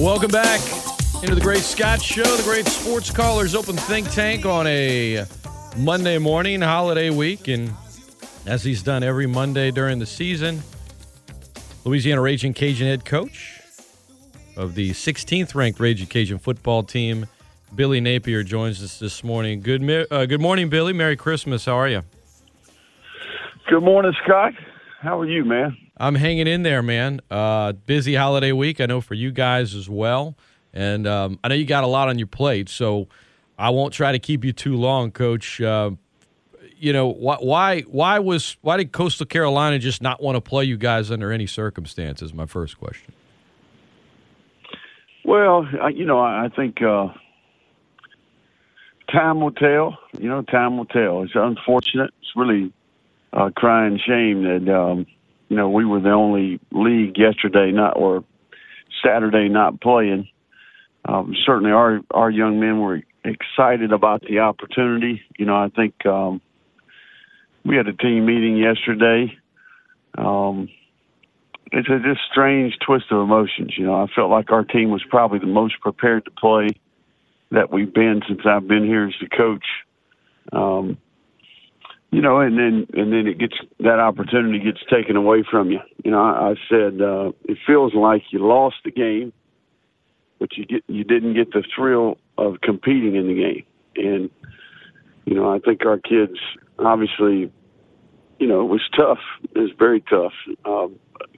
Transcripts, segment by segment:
Welcome back into the Great Scott Show, the Great Sports Callers Open Think Tank on a Monday morning, holiday week. And as he's done every Monday during the season, Louisiana Ragin' Cajun head coach of the 16th ranked Ragin' Cajun football team, Billy Napier, joins us this morning. Good, uh, good morning, Billy. Merry Christmas. How are you? Good morning, Scott. How are you, man? I'm hanging in there, man. Uh, busy holiday week. I know for you guys as well. And um, I know you got a lot on your plate, so I won't try to keep you too long, Coach. Uh, you know why? Why? Why was? Why did Coastal Carolina just not want to play you guys under any circumstances? My first question. Well, you know, I think uh, time will tell. You know, time will tell. It's unfortunate. It's really uh, crying shame that um, you know we were the only league yesterday not or Saturday not playing um, certainly our our young men were excited about the opportunity. You know, I think um, we had a team meeting yesterday. Um, it's a just strange twist of emotions. You know, I felt like our team was probably the most prepared to play that we've been since I've been here as the coach. Um, you know, and then and then it gets that opportunity gets taken away from you. You know, I, I said uh, it feels like you lost the game but you get you didn't get the thrill of competing in the game. And you know, I think our kids obviously, you know, it was tough. It was very tough, um,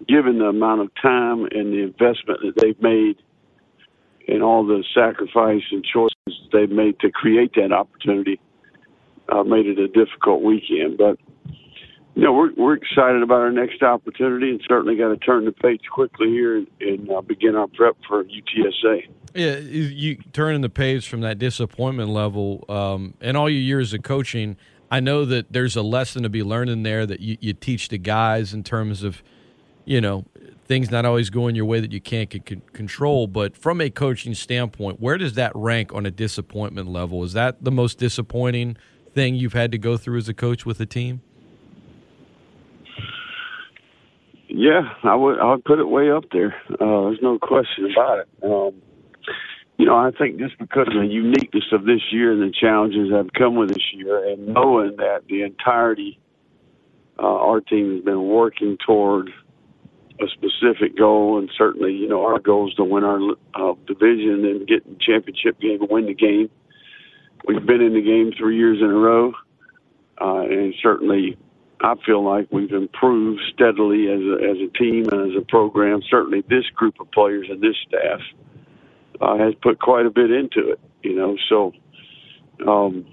given the amount of time and the investment that they've made, and all the sacrifice and choices they've made to create that opportunity. Uh, made it a difficult weekend, but you know, we're we're excited about our next opportunity, and certainly got to turn the page quickly here and, and uh, begin our prep for UTSA. Yeah, you turning the page from that disappointment level, um, and all your years of coaching. I know that there's a lesson to be learned in there that you, you teach the guys in terms of, you know, things not always going your way that you can't control. But from a coaching standpoint, where does that rank on a disappointment level? Is that the most disappointing thing you've had to go through as a coach with a team? Yeah, I would. I would put it way up there. Uh, there's no question about it. Um, you know, I think just because of the uniqueness of this year and the challenges that have come with this year, and knowing that the entirety uh, our team has been working toward a specific goal, and certainly, you know, our goal is to win our uh, division and get the championship game and win the game. We've been in the game three years in a row, uh, and certainly I feel like we've improved steadily as a, as a team and as a program. Certainly, this group of players and this staff uh, has put quite a bit into it. You know, so um,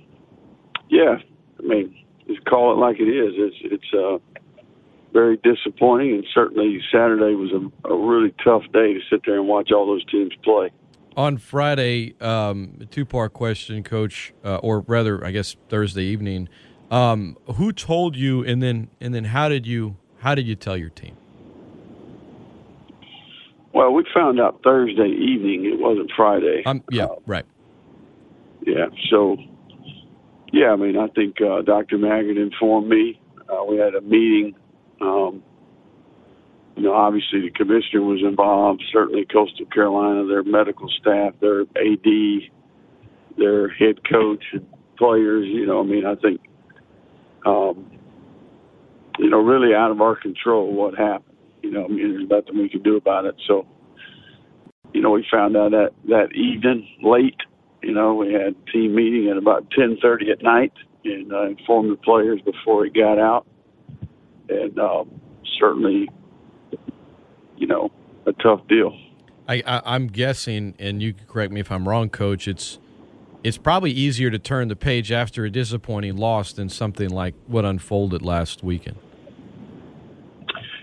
yeah, I mean, just call it like it is. It's it's uh, very disappointing, and certainly Saturday was a, a really tough day to sit there and watch all those teams play. On Friday, um, two part question, Coach, uh, or rather, I guess Thursday evening. Um, who told you, and then and then how did you how did you tell your team? Well, we found out Thursday evening. It wasn't Friday. Um, yeah, uh, right. Yeah. So, yeah, I mean, I think uh, Dr. Maggard informed me. Uh, we had a meeting. Um, you know, obviously the commissioner was involved. Certainly, Coastal Carolina, their medical staff, their AD, their head coach, and players. You know, I mean, I think um, you know, really out of our control what happened. You know, I mean, there's nothing we could do about it. So, you know, we found out that that evening, late. You know, we had team meeting at about 10:30 at night, and uh, informed the players before it got out. And um, certainly, you know, a tough deal. I, I, I'm guessing, and you can correct me if I'm wrong, Coach. It's it's probably easier to turn the page after a disappointing loss than something like what unfolded last weekend.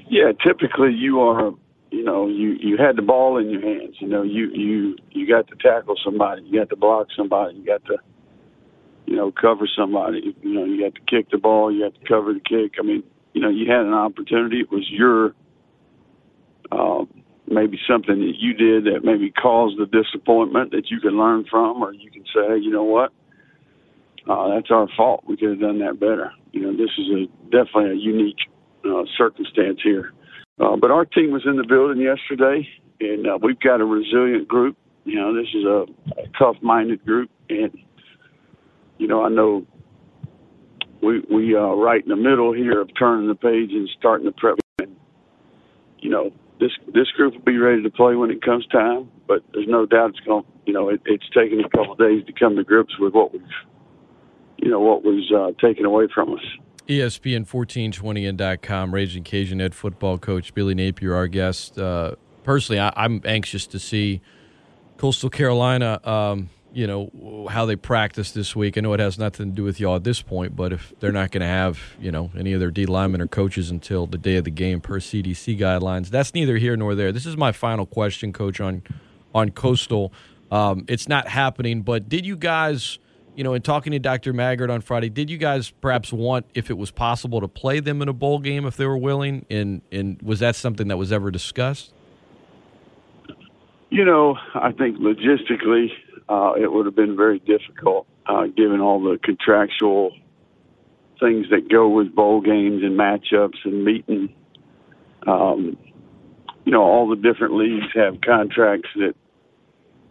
Yeah, typically you are, you know, you you had the ball in your hands. You know, you you you got to tackle somebody, you got to block somebody, you got to, you know, cover somebody. You know, you got to kick the ball, you got to cover the kick. I mean, you know, you had an opportunity. It was your um, maybe something that you did that maybe caused the disappointment that you can learn from, or you can say, you know what, uh, that's our fault. We could have done that better. You know, this is a definitely a unique uh, circumstance here. Uh, but our team was in the building yesterday, and uh, we've got a resilient group. You know, this is a, a tough-minded group, and you know, I know we we uh, right in the middle here of turning the page and starting the prep. And, you know, this this group will be ready to play when it comes time, but there's no doubt it's going. You know, it, it's taken a couple of days to come to grips with what we've, you know, what was uh, taken away from us. ESPN 1420 and .com, Ragin' Cajun Ed football coach Billy Napier, our guest. Uh, personally, I, am anxious to see Coastal Carolina. Um, you know how they practice this week. I know it has nothing to do with y'all at this point, but if they're not going to have you know any of their D linemen or coaches until the day of the game per CDC guidelines, that's neither here nor there. This is my final question, Coach, on on Coastal. Um, it's not happening, but did you guys? you know, in talking to Dr. Maggard on Friday, did you guys perhaps want, if it was possible, to play them in a bowl game if they were willing? And and was that something that was ever discussed? You know, I think logistically, uh, it would have been very difficult, uh, given all the contractual things that go with bowl games and matchups and meeting. Um, you know, all the different leagues have contracts that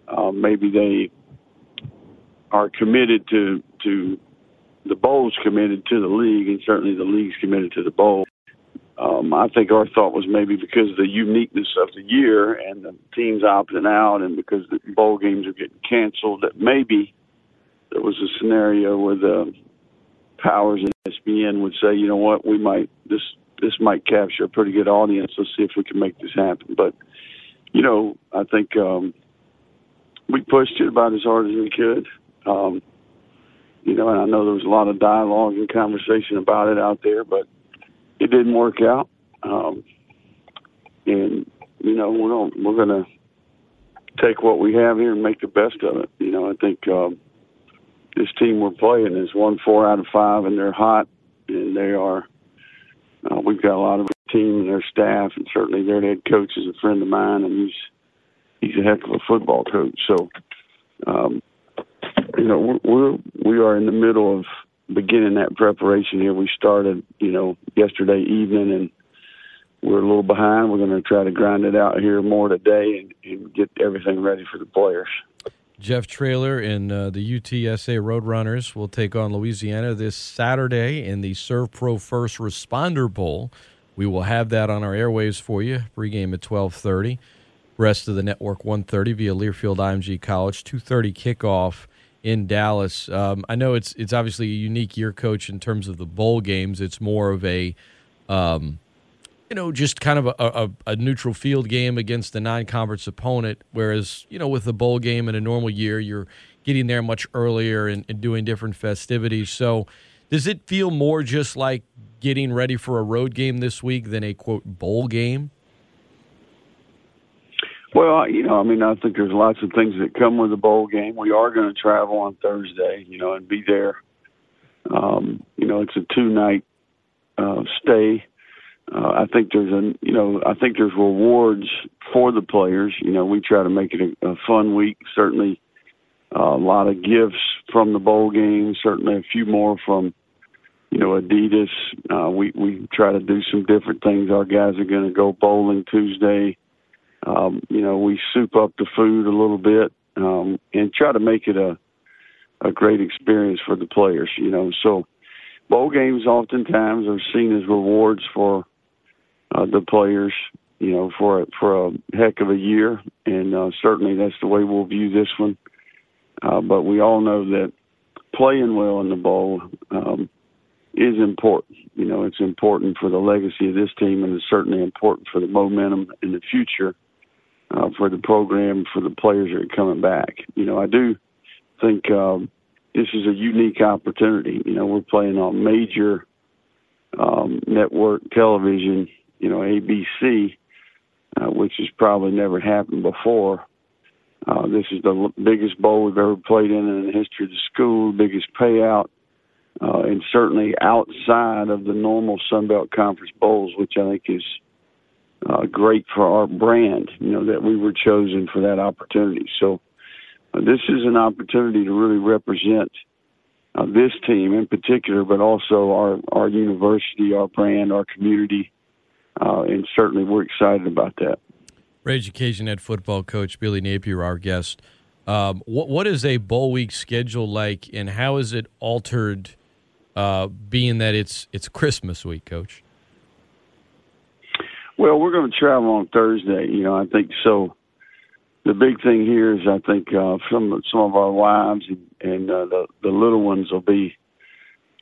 uh, maybe they are committed to to the bowl's committed to the league, and certainly the league's committed to the bowl. Um, I think our thought was maybe because of the uniqueness of the year and the teams opting out, and because the bowl games are getting canceled, that maybe there was a scenario where the powers and ESPN would say, you know what, we might this this might capture a pretty good audience. Let's see if we can make this happen. But you know, I think um, we pushed it about as hard as we could. Um, you know, and I know there was a lot of dialogue and conversation about it out there, but it didn't work out. Um, and you know, we're going we're going to take what we have here and make the best of it. You know, I think um, this team we're playing is one four out of five, and they're hot, and they are. Uh, we've got a lot of team and their staff, and certainly their head coach is a friend of mine, and he's he's a heck of a football coach. So, um, you know, we're, we are in the middle of beginning that preparation here. We started, you know, yesterday evening, and we're a little behind. We're going to try to grind it out here more today and, and get everything ready for the players. Jeff Traylor and uh, the UTSA Roadrunners will take on Louisiana this Saturday in the SERVPRO First Responder Bowl. We will have that on our airwaves for you. Pregame at twelve thirty. Rest of the network one thirty via Learfield IMG College. Two thirty kickoff in Dallas. Um, I know it's it's obviously a unique year, coach, in terms of the bowl games. It's more of a, um, you know, just kind of a, a, a neutral field game against a non-conference opponent. Whereas, you know, with the bowl game in a normal year, you're getting there much earlier and, and doing different festivities. So, does it feel more just like getting ready for a road game this week than a quote bowl game? Well, you know, I mean, I think there's lots of things that come with the bowl game. We are going to travel on Thursday, you know, and be there. Um, you know, it's a two night uh, stay. Uh, I think there's a, you know, I think there's rewards for the players. You know, we try to make it a, a fun week. Certainly, uh, a lot of gifts from the bowl game. Certainly, a few more from, you know, Adidas. Uh, we we try to do some different things. Our guys are going to go bowling Tuesday um, you know, we soup up the food a little bit um, and try to make it a a great experience for the players. You know, so bowl games oftentimes are seen as rewards for uh, the players. You know, for for a heck of a year, and uh, certainly that's the way we'll view this one. Uh, but we all know that playing well in the bowl um, is important. You know, it's important for the legacy of this team, and it's certainly important for the momentum in the future uh, for the program for the players that are coming back. You know, I do think um, this is a unique opportunity. You know, we're playing on major um, network television. You know, ABC, uh, which has probably never happened before. Uh, this is the biggest bowl we've ever played in in the history of the school, biggest payout, uh, and certainly outside of the normal Sun Belt Conference bowls, which I think is uh, great for our brand, you know, that we were chosen for that opportunity. So uh, this is an opportunity to really represent uh, this team in particular, but also our, our university, our brand, our community, uh, and certainly we're excited about that. Ragin' Cajun head football coach Billy Napier, our guest. Um, what what is a bowl week schedule like, and how is it altered, uh, being that it's it's Christmas week, Coach? Well, we're going to travel on Thursday. You know, I think so. The big thing here is I think uh, some some of our wives and, and uh, the the little ones will be,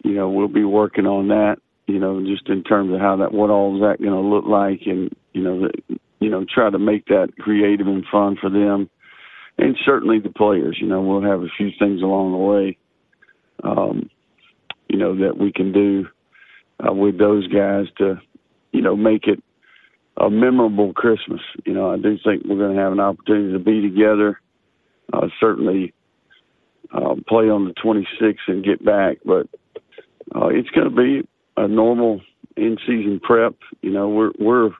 you know, we'll be working on that. You know, just in terms of how that what all is that going to look like, and you know, the, you know, try to make that creative and fun for them, and certainly the players. You know, we'll have a few things along the way, um, you know, that we can do uh, with those guys to, you know, make it a memorable Christmas. You know, I do think we're going to have an opportunity to be together. Uh, certainly, uh, play on the 26th and get back, but uh, it's going to be a normal in-season prep. You know, we're we're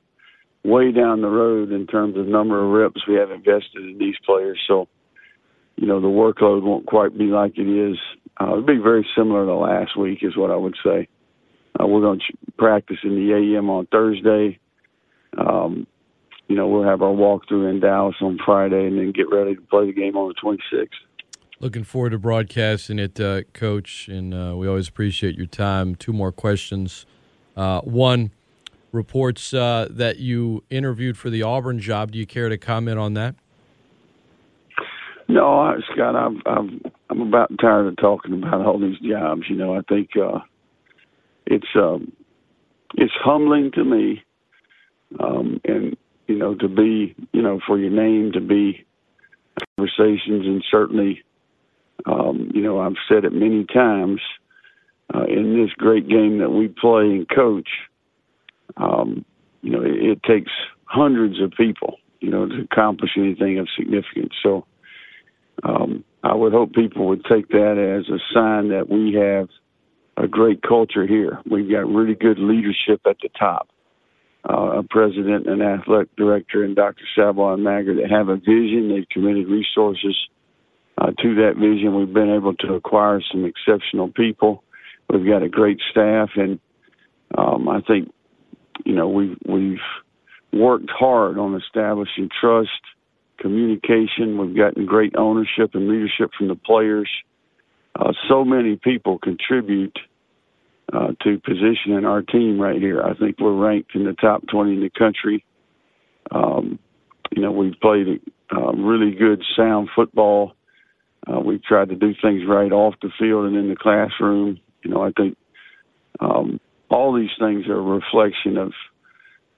way down the road in terms of number of reps we have invested in these players. So, you know, the workload won't quite be like it is. Uh, it'll be very similar to last week, is what I would say. Uh, we're going to practice in the AM on Thursday. Um, you know, we'll have our walkthrough in Dallas on Friday and then get ready to play the game on the 26th. Looking forward to broadcasting it, uh, Coach, and uh, we always appreciate your time. Two more questions. Uh, one, reports uh, that you interviewed for the Auburn job. Do you care to comment on that? No, Scott, I'm I'm I'm about tired of talking about all these jobs. You know, I think uh, it's um, it's humbling to me, um, and you know, to be you know for your name to be conversations, and certainly, um, you know, I've said it many times uh, in this great game that we play and coach um, you know, it, it takes hundreds of people, you know, to accomplish anything of significance. So um, I would hope people would take that as a sign that we have a great culture here. We've got really good leadership at the top. Uh, a president and athletic director and Dr. Savoie and Maggard that have a vision. They've committed resources uh, to that vision. We've been able to acquire some exceptional people. We've got a great staff, and um, I think you know, we've we've worked hard on establishing trust, communication. We've gotten great ownership and leadership from the players. Uh, so many people contribute uh, to positioning our team right here. I think we're ranked in the top 20 in the country. Um, you know, we've played uh, really good, sound football. Uh, we've tried to do things right off the field and in the classroom. You know, I think um, all these things are a reflection of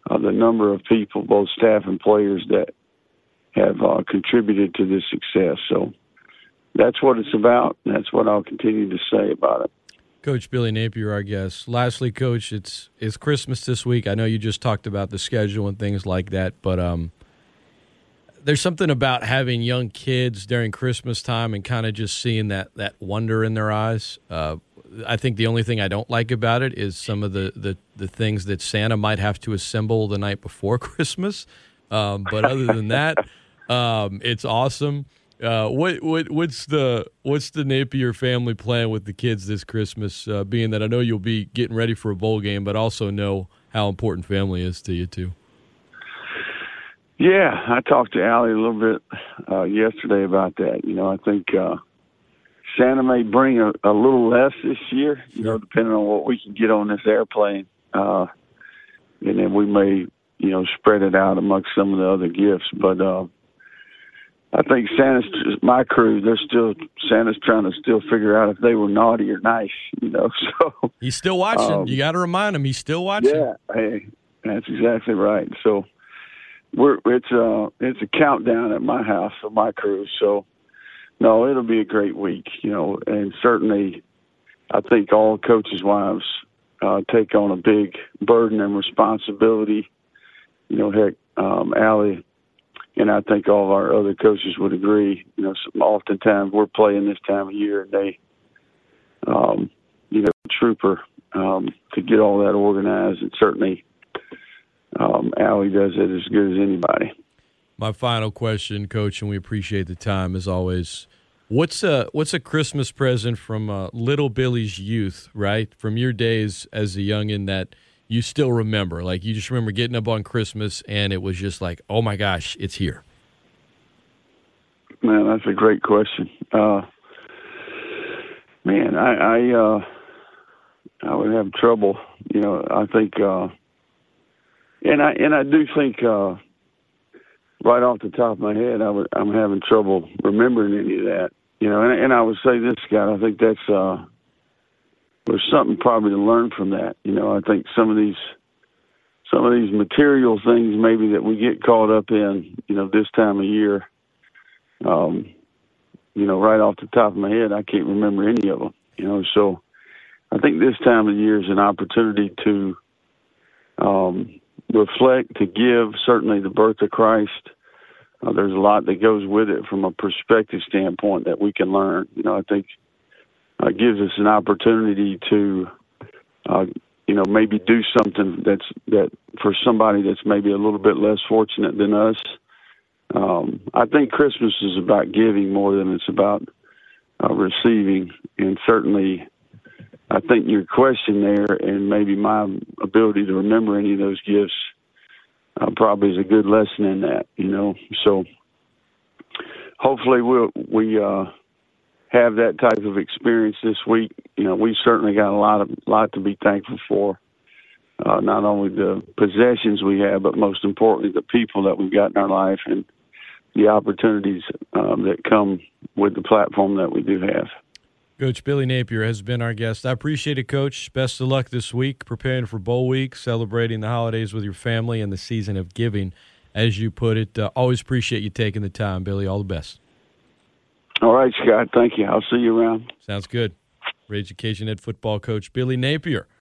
uh, the number of people, both staff and players, that have uh, contributed to this success. So that's what it's about. That's what I'll continue to say about it. Coach Billy Napier, our guest. Lastly, Coach, it's it's Christmas this week. I know you just talked about the schedule and things like that, but um, there's something about having young kids during Christmas time and kind of just seeing that that wonder in their eyes. Uh, I think the only thing I don't like about it is some of the, the, the things that Santa might have to assemble the night before Christmas. Um, but other than that, um, it's awesome. Uh, what what what's the what's the Napier family plan with the kids this Christmas? Uh, being that I know you'll be getting ready for a bowl game, but also know how important family is to you too. Yeah, I talked to Allie a little bit uh, yesterday about that. You know, I think uh, Santa may bring a, a little less this year, you know, depending on what we can get on this airplane. Uh, and then we may, you know, spread it out amongst some of the other gifts. But uh, I think Santa's my crew. They're still Santa's trying to still figure out if they were naughty or nice. You know, so he's still watching. Um, you got to remind him he's still watching. Yeah, hey, that's exactly right. So we're it's a uh, it's a countdown at my house for my crew. So no, it'll be a great week, you know, and certainly I think all coaches' wives uh, take on a big burden and responsibility. You know, heck, um, Allie and I think all of our other coaches would agree. You know, oftentimes we're playing this time of year, and they, um, you know, trooper um, to get all that organized, and certainly um, Allie does it as good as anybody. My final question, Coach, and we appreciate the time as always. What's a what's a Christmas present from uh, little Billy's youth, right? From your days as a youngin that you still remember? Like you just remember getting up on Christmas and it was just like, oh my gosh, it's here. Man, that's a great question. Uh, man, I I, uh, I would have trouble. You know, I think, uh, and I and I do think uh, right off the top of my head, I would, I'm having trouble remembering any of that. You know, and, and I would say this, Scott. I think that's uh, there's something probably to learn from that. You know, I think some of these some of these material things maybe that we get caught up in, you know, this time of year. Um, you know, right off the top of my head, I can't remember any of them. You know, so I think this time of year is an opportunity to um, reflect, to give. Certainly, the birth of Christ. Uh, there's a lot that goes with it from a perspective standpoint that we can learn. You know, I think uh, gives us an opportunity to, uh, you know, maybe do something that's that for somebody that's maybe a little bit less fortunate than us. Um, I think Christmas is about giving more than it's about uh, receiving, and certainly, I think your question there, and maybe my ability to remember any of those gifts, uh, probably is a good lesson in that. You know, so hopefully we'll we uh, have that type of experience this week. You know, we've certainly got a lot of lot to be thankful for. Uh, not only the possessions we have, but most importantly, the people that we've got in our life and the opportunities um, that come with the platform that we do have. Coach Billy Napier has been our guest. I appreciate it, Coach. Best of luck this week, preparing for bowl week, celebrating the holidays with your family, and the season of giving, as you put it. Uh, always appreciate you taking the time, Billy. All the best. All right, Scott. Thank you. I'll see you around. Sounds good. Ragin' Cajun Head football coach Billy Napier